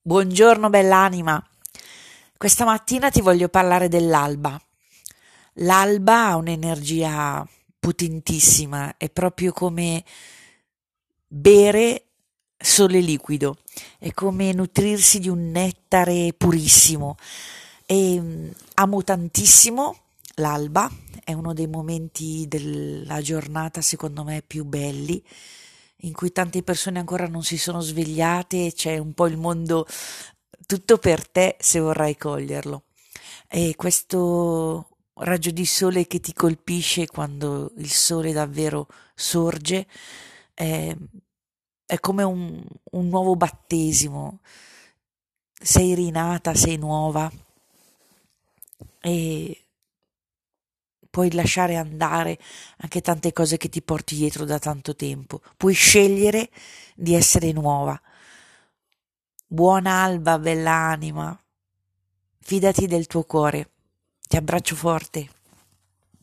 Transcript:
Buongiorno bell'anima. Questa mattina ti voglio parlare dell'alba. L'alba ha un'energia potentissima, è proprio come bere sole liquido, è come nutrirsi di un nettare purissimo. E mm, amo tantissimo l'alba, è uno dei momenti della giornata secondo me più belli in cui tante persone ancora non si sono svegliate c'è un po' il mondo tutto per te se vorrai coglierlo. E questo raggio di sole che ti colpisce quando il sole davvero sorge è, è come un, un nuovo battesimo. Sei rinata, sei nuova e puoi lasciare andare anche tante cose che ti porti dietro da tanto tempo, puoi scegliere di essere nuova. Buona alba, bella anima, fidati del tuo cuore. Ti abbraccio forte.